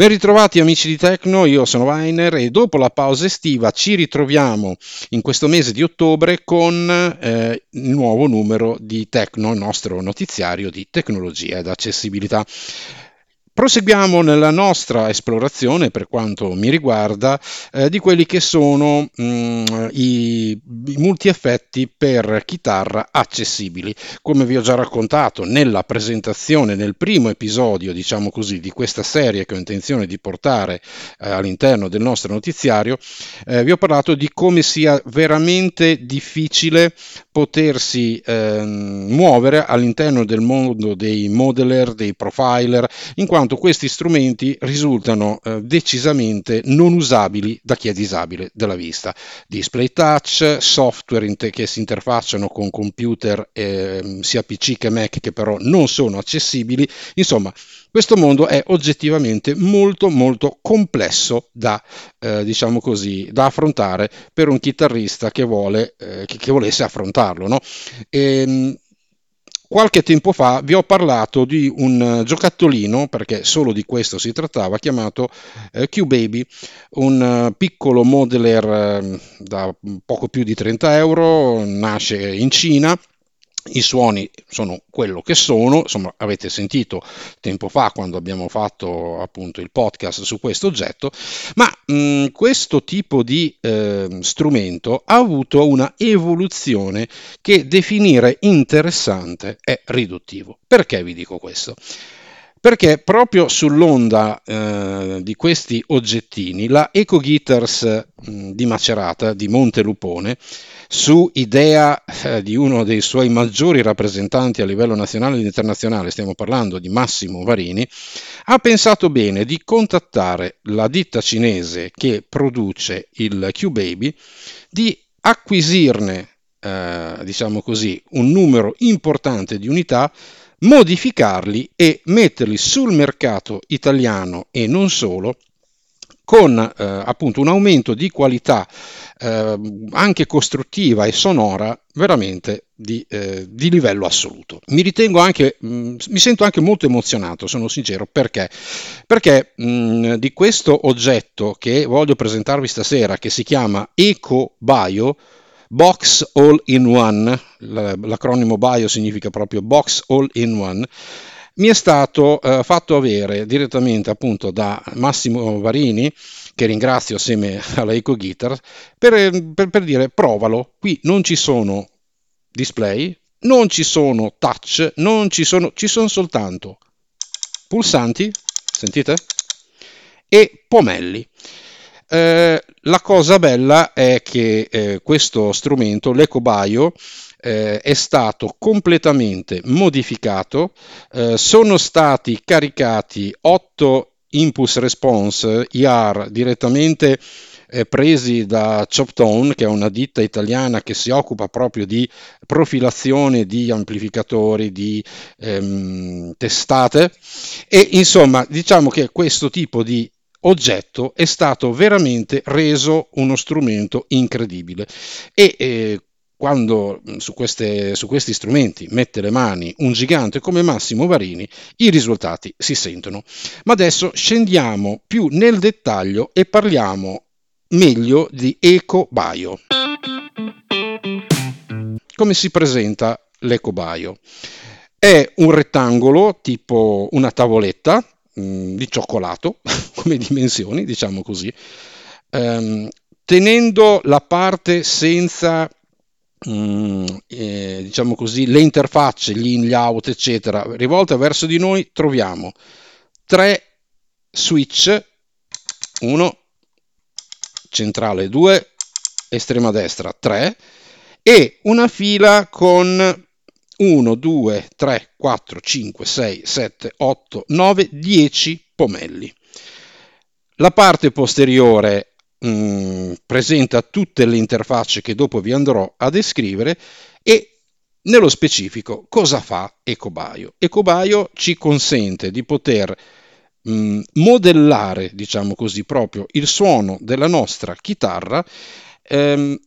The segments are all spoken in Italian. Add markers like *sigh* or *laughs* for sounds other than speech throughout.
Ben ritrovati amici di Tecno, io sono Weiner e dopo la pausa estiva ci ritroviamo in questo mese di ottobre con eh, il nuovo numero di Tecno, il nostro notiziario di tecnologia ed accessibilità. Proseguiamo nella nostra esplorazione, per quanto mi riguarda, eh, di quelli che sono mh, mm, i, i multi-effetti per chitarra accessibili. Come vi ho già raccontato nella presentazione, nel primo episodio, diciamo così, di questa serie che ho intenzione di portare eh, all'interno del nostro notiziario, eh, vi ho parlato di come sia veramente difficile potersi ehm, muovere all'interno del mondo dei modeler, dei profiler, in quanto questi strumenti risultano eh, decisamente non usabili da chi è disabile della vista. Display touch, software inter- che si interfacciano con computer eh, sia PC che Mac che però non sono accessibili, insomma questo mondo è oggettivamente molto molto complesso da, eh, diciamo così, da affrontare per un chitarrista che, vuole, eh, che, che volesse affrontarlo. No? E, ehm, Qualche tempo fa vi ho parlato di un eh, giocattolino, perché solo di questo si trattava, chiamato eh, Q-Baby, un uh, piccolo modeler eh, da poco più di 30 euro, nasce in Cina i suoni sono quello che sono, insomma avete sentito tempo fa quando abbiamo fatto appunto il podcast su questo oggetto, ma mh, questo tipo di eh, strumento ha avuto una evoluzione che definire interessante è riduttivo. Perché vi dico questo? Perché proprio sull'onda eh, di questi oggettini la Eco Guitars mh, di Macerata di Montelupone su idea eh, di uno dei suoi maggiori rappresentanti a livello nazionale ed internazionale, stiamo parlando di Massimo Varini, ha pensato bene di contattare la ditta cinese che produce il Q-Baby, di acquisirne, eh, diciamo così, un numero importante di unità, modificarli e metterli sul mercato italiano e non solo con eh, appunto un aumento di qualità eh, anche costruttiva e sonora veramente di, eh, di livello assoluto. Mi ritengo anche, mh, mm, mi sento anche molto emozionato, sono sincero, perché? Perché mh, mm, di questo oggetto che voglio presentarvi stasera, che si chiama Eco Bio, Box All in One, l'acronimo BIO significa proprio Box All in One, mi è stato eh, fatto avere direttamente appunto da Massimo Varini, che ringrazio assieme alla Eco Guitar, per, per, per dire provalo, qui non ci sono display, non ci sono touch, non ci sono, ci sono soltanto pulsanti, sentite? E pomelli. Eh, la cosa bella è che eh, questo strumento, l'EcoBio, eh, è stato completamente modificato, eh, sono stati caricati 8 impulse response IR direttamente eh, presi da Choptone, che è una ditta italiana che si occupa proprio di profilazione di amplificatori, di ehm, testate. E insomma diciamo che questo tipo di oggetto è stato veramente reso uno strumento incredibile. E eh, quando su, queste, su, questi strumenti mette le mani un gigante come Massimo Varini, i risultati si sentono. Ma adesso scendiamo più nel dettaglio e parliamo meglio di EcoBio. Come si presenta l'EcoBio? È un rettangolo tipo una tavoletta mh, mm, di cioccolato, *laughs* come dimensioni, diciamo così, ehm, tenendo la parte senza Mm, eh, diciamo così, le interfacce, gli in, gli out, eccetera, rivolte verso di noi, troviamo tre switch, uno, centrale 2, estrema destra 3 e una fila con 1, 2, 3, 4, 5, 6, 7, 8, 9, 10 pomelli. La parte posteriore mm, presenta tutte le interfacce che dopo vi andrò a descrivere e nello specifico cosa fa EcoBio? EcoBio ci consente di poter mh, mm, modellare, diciamo così, proprio il suono della nostra chitarra ehm,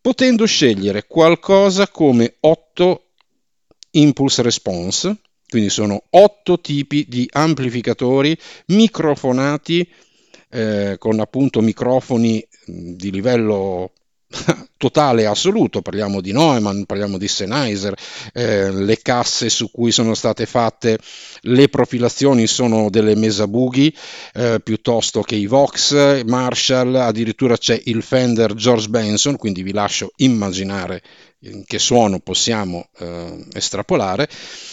potendo scegliere qualcosa come 8 impulse response quindi sono otto tipi di amplificatori microfonati eh, con appunto microfoni di livello *laughs* totale e assoluto, parliamo di Neumann, parliamo di Sennheiser, eh, le casse su cui sono state fatte le profilazioni sono delle Mesa Boogie eh, piuttosto che i Vox, Marshall, addirittura c'è il Fender George Benson, quindi vi lascio immaginare che suono possiamo eh, estrapolare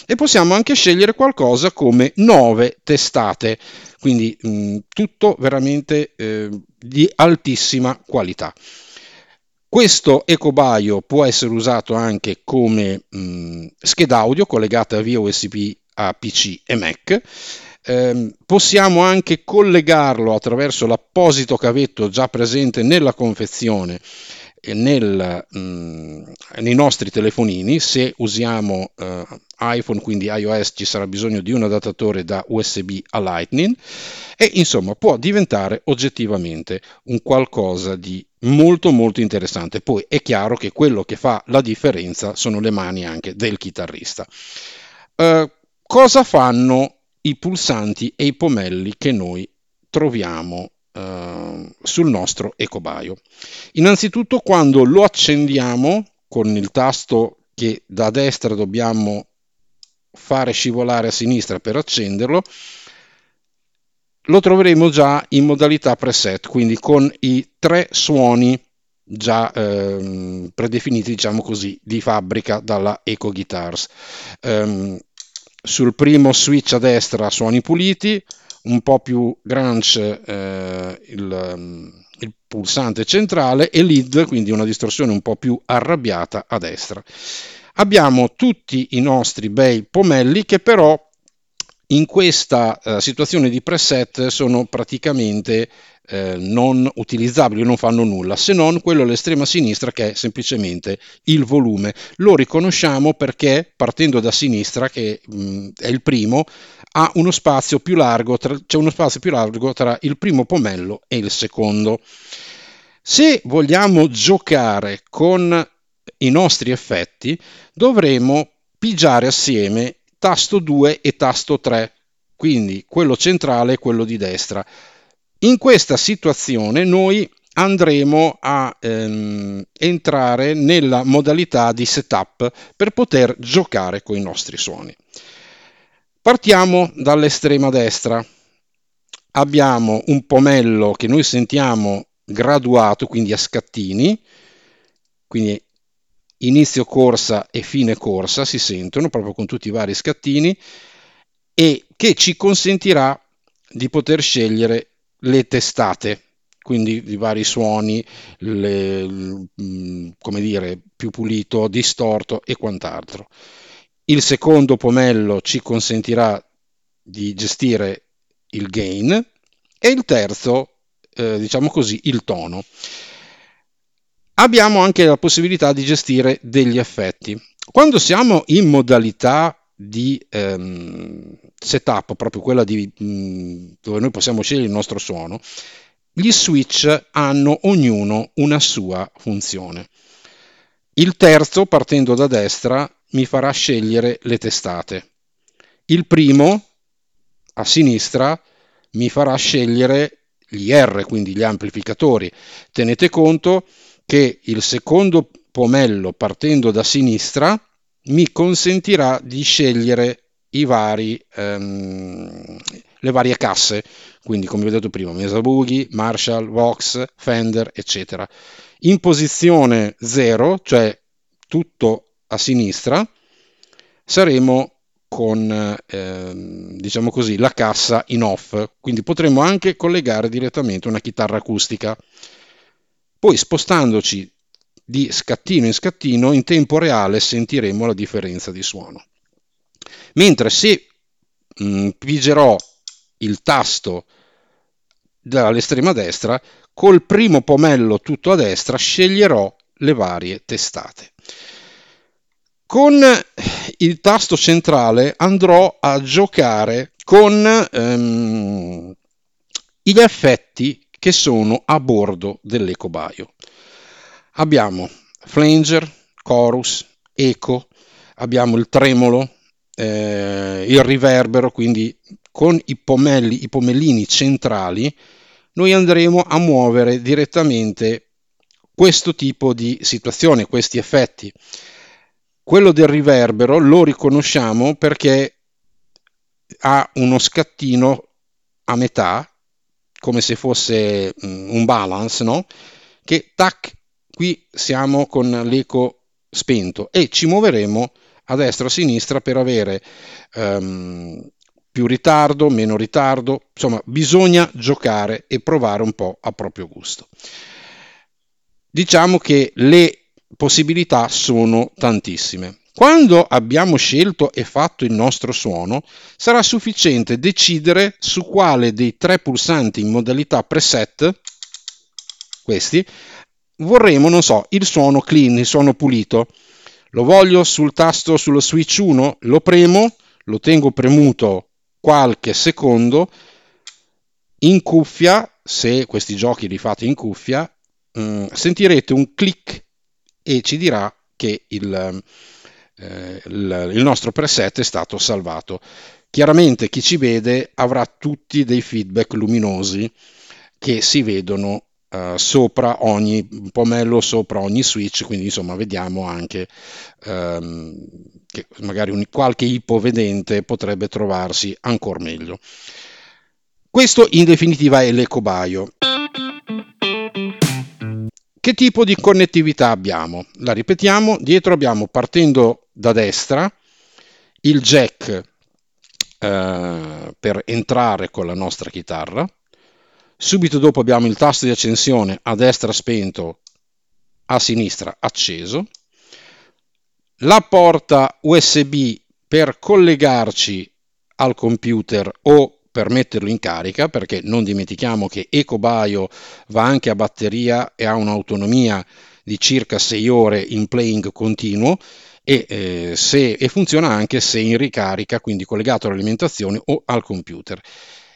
e possiamo anche scegliere qualcosa come nove testate, quindi mh, tutto veramente eh, di altissima qualità. Questo ecobaio può essere usato anche come mh, scheda audio collegata via USB a PC e Mac. Eh, possiamo anche collegarlo attraverso l'apposito cavetto già presente nella confezione nel, mh, mm, nei nostri telefonini, se usiamo eh, iPhone, quindi iOS, ci sarà bisogno di un adattatore da USB a Lightning e insomma può diventare oggettivamente un qualcosa di molto molto interessante. Poi è chiaro che quello che fa la differenza sono le mani anche del chitarrista. Uh, cosa fanno i pulsanti e i pomelli che noi troviamo uh, sul nostro ecobaio. Innanzitutto quando lo accendiamo con il tasto che da destra dobbiamo fare scivolare a sinistra per accenderlo, lo troveremo già in modalità preset, quindi con i tre suoni già ehm, predefiniti, diciamo così, di fabbrica dalla Eco Guitars. Um, sul primo switch a destra suoni puliti, un po' più grunge eh, il, il, pulsante centrale e lead, quindi una distorsione un po' più arrabbiata a destra. Abbiamo tutti i nostri bei pomelli che però in questa eh, situazione di preset sono praticamente eh, non utilizzabili, non fanno nulla, se non quello all'estrema sinistra che è semplicemente il volume. Lo riconosciamo perché partendo da sinistra, che mh, è il primo, ha uno spazio più largo, tra, c'è uno spazio più largo tra il primo pomello e il secondo. Se vogliamo giocare con i nostri effetti, dovremo pigiare assieme tasto 2 e tasto 3, quindi quello centrale e quello di destra. In questa situazione noi andremo a ehm, entrare nella modalità di setup per poter giocare con i nostri suoni. Partiamo dall'estrema destra. Abbiamo un pomello che noi sentiamo graduato, quindi a scattini, quindi inizio corsa e fine corsa si sentono proprio con tutti i vari scattini e che ci consentirà di poter scegliere le testate, quindi i vari suoni, le, mm, come dire, più pulito, distorto e quant'altro. Il secondo pomello ci consentirà di gestire il gain e il terzo, eh, diciamo così, il tono. Abbiamo anche la possibilità di gestire degli effetti. Quando siamo in modalità di ehm, setup, proprio quella di, mh, dove noi possiamo scegliere il nostro suono, gli switch hanno ognuno una sua funzione. Il terzo, partendo da destra, mi farà scegliere le testate. Il primo, a sinistra, mi farà scegliere gli R, quindi gli amplificatori. Tenete conto che il secondo pomello partendo da sinistra mi consentirà di scegliere vari, ehm, le varie casse, quindi come vi ho detto prima, Mesa Boogie, Marshall, Vox, Fender, eccetera. In posizione 0, cioè tutto a sinistra, saremo con ehm, diciamo così la cassa in off. Quindi potremo anche collegare direttamente una chitarra acustica. Poi spostandoci di scattino in scattino in tempo reale sentiremo la differenza di suono mentre se mh, mm, pigerò il tasto dall'estrema destra col primo pomello tutto a destra sceglierò le varie testate con il tasto centrale andrò a giocare con ehm, gli effetti che sono a bordo dell'ecobaio. Abbiamo flanger, chorus, eco, abbiamo il tremolo, eh, il riverbero, quindi con i pomelli, i pomellini centrali, noi andremo a muovere direttamente questo tipo di situazione, questi effetti. Quello del riverbero lo riconosciamo perché ha uno scattino a metà, come se fosse mm, un balance, no? Che tac, qui siamo con l'eco spento e ci muoveremo a destra o a sinistra per avere um, più ritardo, meno ritardo, insomma bisogna giocare e provare un po' a proprio gusto. Diciamo che le possibilità sono tantissime. Quando abbiamo scelto e fatto il nostro suono, sarà sufficiente decidere su quale dei tre pulsanti in modalità preset, questi, vorremmo, non so, il suono clean, il suono pulito. Lo voglio sul tasto sullo switch 1, lo premo, lo tengo premuto qualche secondo, in cuffia, se questi giochi li fate in cuffia, mm, sentirete un click e ci dirà che eh, il, il nostro preset è stato salvato. Chiaramente chi ci vede avrà tutti dei feedback luminosi che si vedono Uh, sopra ogni pomello, sopra ogni switch, quindi insomma vediamo anche um, che magari un, qualche ipovedente potrebbe trovarsi ancora meglio. Questo in definitiva è l'ecobaio. Che tipo di connettività abbiamo? La ripetiamo, dietro abbiamo partendo da destra il jack eh, per entrare con la nostra chitarra, subito dopo abbiamo il tasto di accensione a destra spento, a sinistra acceso, la porta USB per collegarci al computer o per metterlo in carica, perché non dimentichiamo che EcoBio va anche a batteria e ha un'autonomia di circa 6 ore in playing continuo e, eh, se, e funziona anche se in ricarica, quindi collegato all'alimentazione o al computer.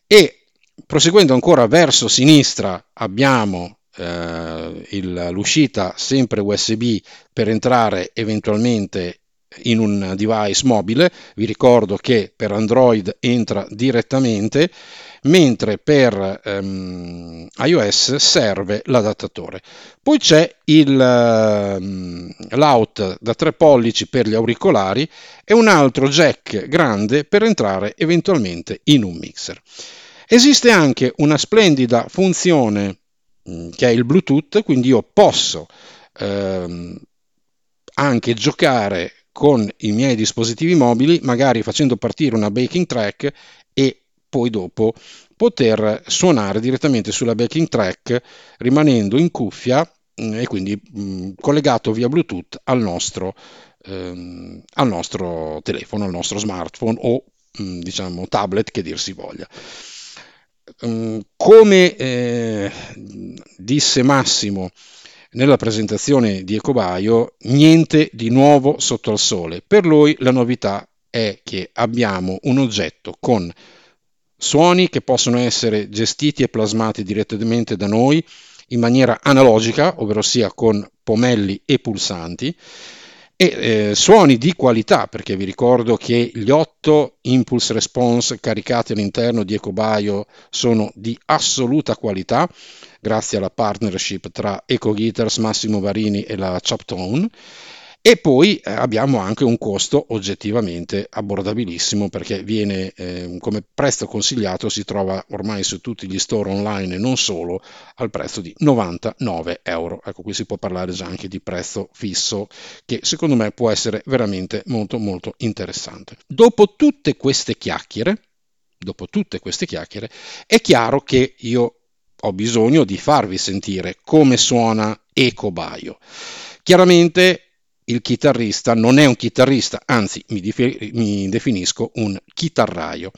E proseguendo ancora verso sinistra abbiamo eh, il, l'uscita sempre USB per entrare eventualmente in un device mobile, vi ricordo che per Android entra direttamente, mentre per um, iOS serve l'adattatore. Poi c'è il, um, l'out da 3 pollici per gli auricolari e un altro jack grande per entrare eventualmente in un mixer. Esiste anche una splendida funzione um, che è il Bluetooth, quindi io posso ehm, anche giocare con i miei dispositivi mobili, magari facendo partire una backing track e poi dopo poter suonare direttamente sulla backing track rimanendo in cuffia mm, e quindi mh, mm, collegato via Bluetooth al nostro, ehm, al nostro telefono, al nostro smartphone o mh, mm, diciamo tablet che dir si voglia. Come eh, disse Massimo nella presentazione di Ecobaio niente di nuovo sotto il sole. Per lui la novità è che abbiamo un oggetto con suoni che possono essere gestiti e plasmati direttamente da noi in maniera analogica, ovvero sia con pomelli e pulsanti, e eh, suoni di qualità, perché vi ricordo che gli otto impulse response caricati all'interno di EcoBio sono di assoluta qualità, grazie alla partnership tra Eco Guitars, Massimo Varini e la Choptone. E poi eh, abbiamo anche un costo oggettivamente abbordabilissimo perché viene eh, come prezzo consigliato, si trova ormai su tutti gli store online e non solo al prezzo di 99 euro. Ecco, qui si può parlare già anche di prezzo fisso che secondo me può essere veramente molto molto interessante. Dopo tutte queste chiacchiere, dopo tutte queste chiacchiere, è chiaro che io ho bisogno di farvi sentire come suona Ecobaio. Chiaramente il chitarrista non è un chitarrista, anzi mi, dif- mi, definisco un chitarraio.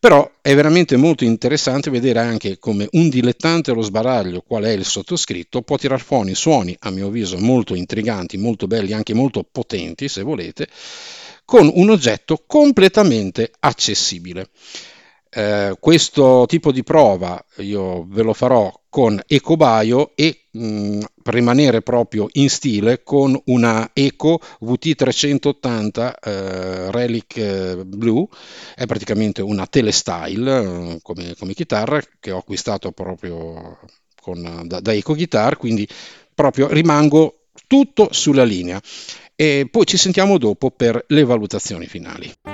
Però è veramente molto interessante vedere anche come un dilettante allo sbaraglio, qual è il sottoscritto, può tirar fuori suoni, a mio avviso, molto intriganti, molto belli, anche molto potenti, se volete, con un oggetto completamente accessibile. Eh, questo tipo di prova io ve lo farò con Ecobaio e mh, per rimanere proprio in stile con una Eco VT380 eh, Relic eh, Blue, è praticamente una telestyle eh, come, come chitarra che ho acquistato proprio con, da, da Eco Guitar, quindi proprio rimango tutto sulla linea e poi ci sentiamo dopo per le valutazioni finali.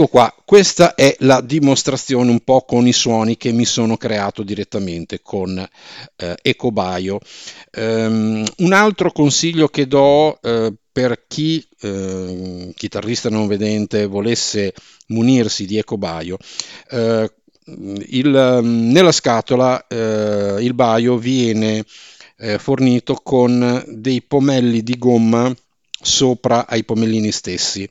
Ecco qua, questa è la dimostrazione un po' con i suoni che mi sono creato direttamente con eh, EcoBio. Um, un altro consiglio che do eh, per chi, eh, chitarrista non vedente, volesse munirsi di EcoBio, eh, il, nella scatola eh, il Bio viene eh, fornito con dei pomelli di gomma sopra ai pomellini stessi.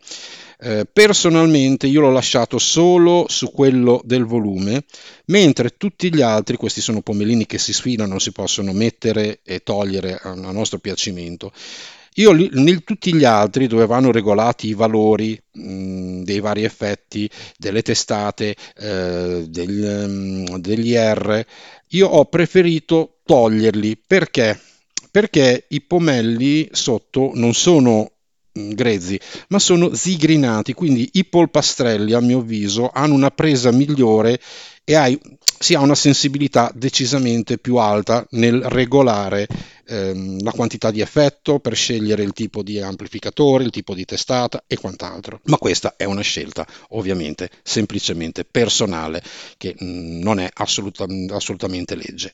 Eh, personalmente io l'ho lasciato solo su quello del volume, mentre tutti gli altri, questi sono pomellini che si sfilano, si possono mettere e togliere a, a nostro piacimento. Io in tutti gli altri dove vanno regolati i valori mh, dei vari effetti, delle testate, eh, del, mh, degli R, io ho preferito toglierli perché? Perché i pomelli sotto non sono grezzi, ma sono zigrinati, quindi i polpastrelli a mio avviso hanno una presa migliore e hai, si ha una sensibilità decisamente più alta nel regolare ehm, la quantità di effetto, per scegliere il tipo di amplificatore, il tipo di testata e quant'altro. Ma questa è una scelta ovviamente semplicemente personale che mh, mm, non è assoluta, assolutamente legge.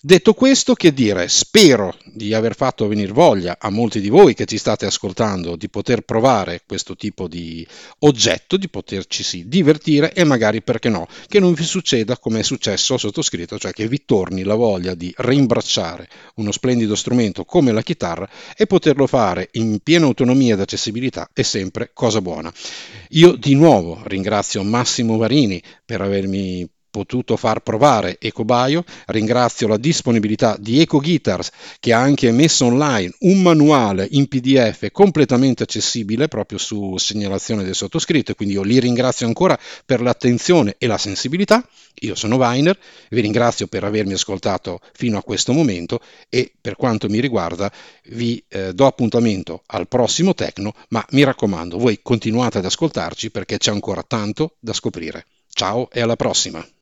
Detto questo, che dire, spero di aver fatto venire voglia a molti di voi che ci state ascoltando di poter provare questo tipo di oggetto, di poterci sì, divertire e magari perché no, che non vi succeda come è successo al sottoscritto, cioè che vi torni la voglia di rimbracciare uno splendido splendido strumento come la chitarra e poterlo fare in piena autonomia ed accessibilità è sempre cosa buona. Io di nuovo ringrazio Massimo Varini per avermi potuto far provare EcoBio. Ringrazio la disponibilità di EcoGuitars che ha anche messo online un manuale in PDF completamente accessibile proprio su segnalazione del sottoscritto quindi io li ringrazio ancora per l'attenzione e la sensibilità. Io sono Weiner, vi ringrazio per avermi ascoltato fino a questo momento e per quanto mi riguarda vi eh, do appuntamento al prossimo Tecno, ma mi raccomando, voi continuate ad ascoltarci perché c'è ancora tanto da scoprire. Ciao e alla prossima!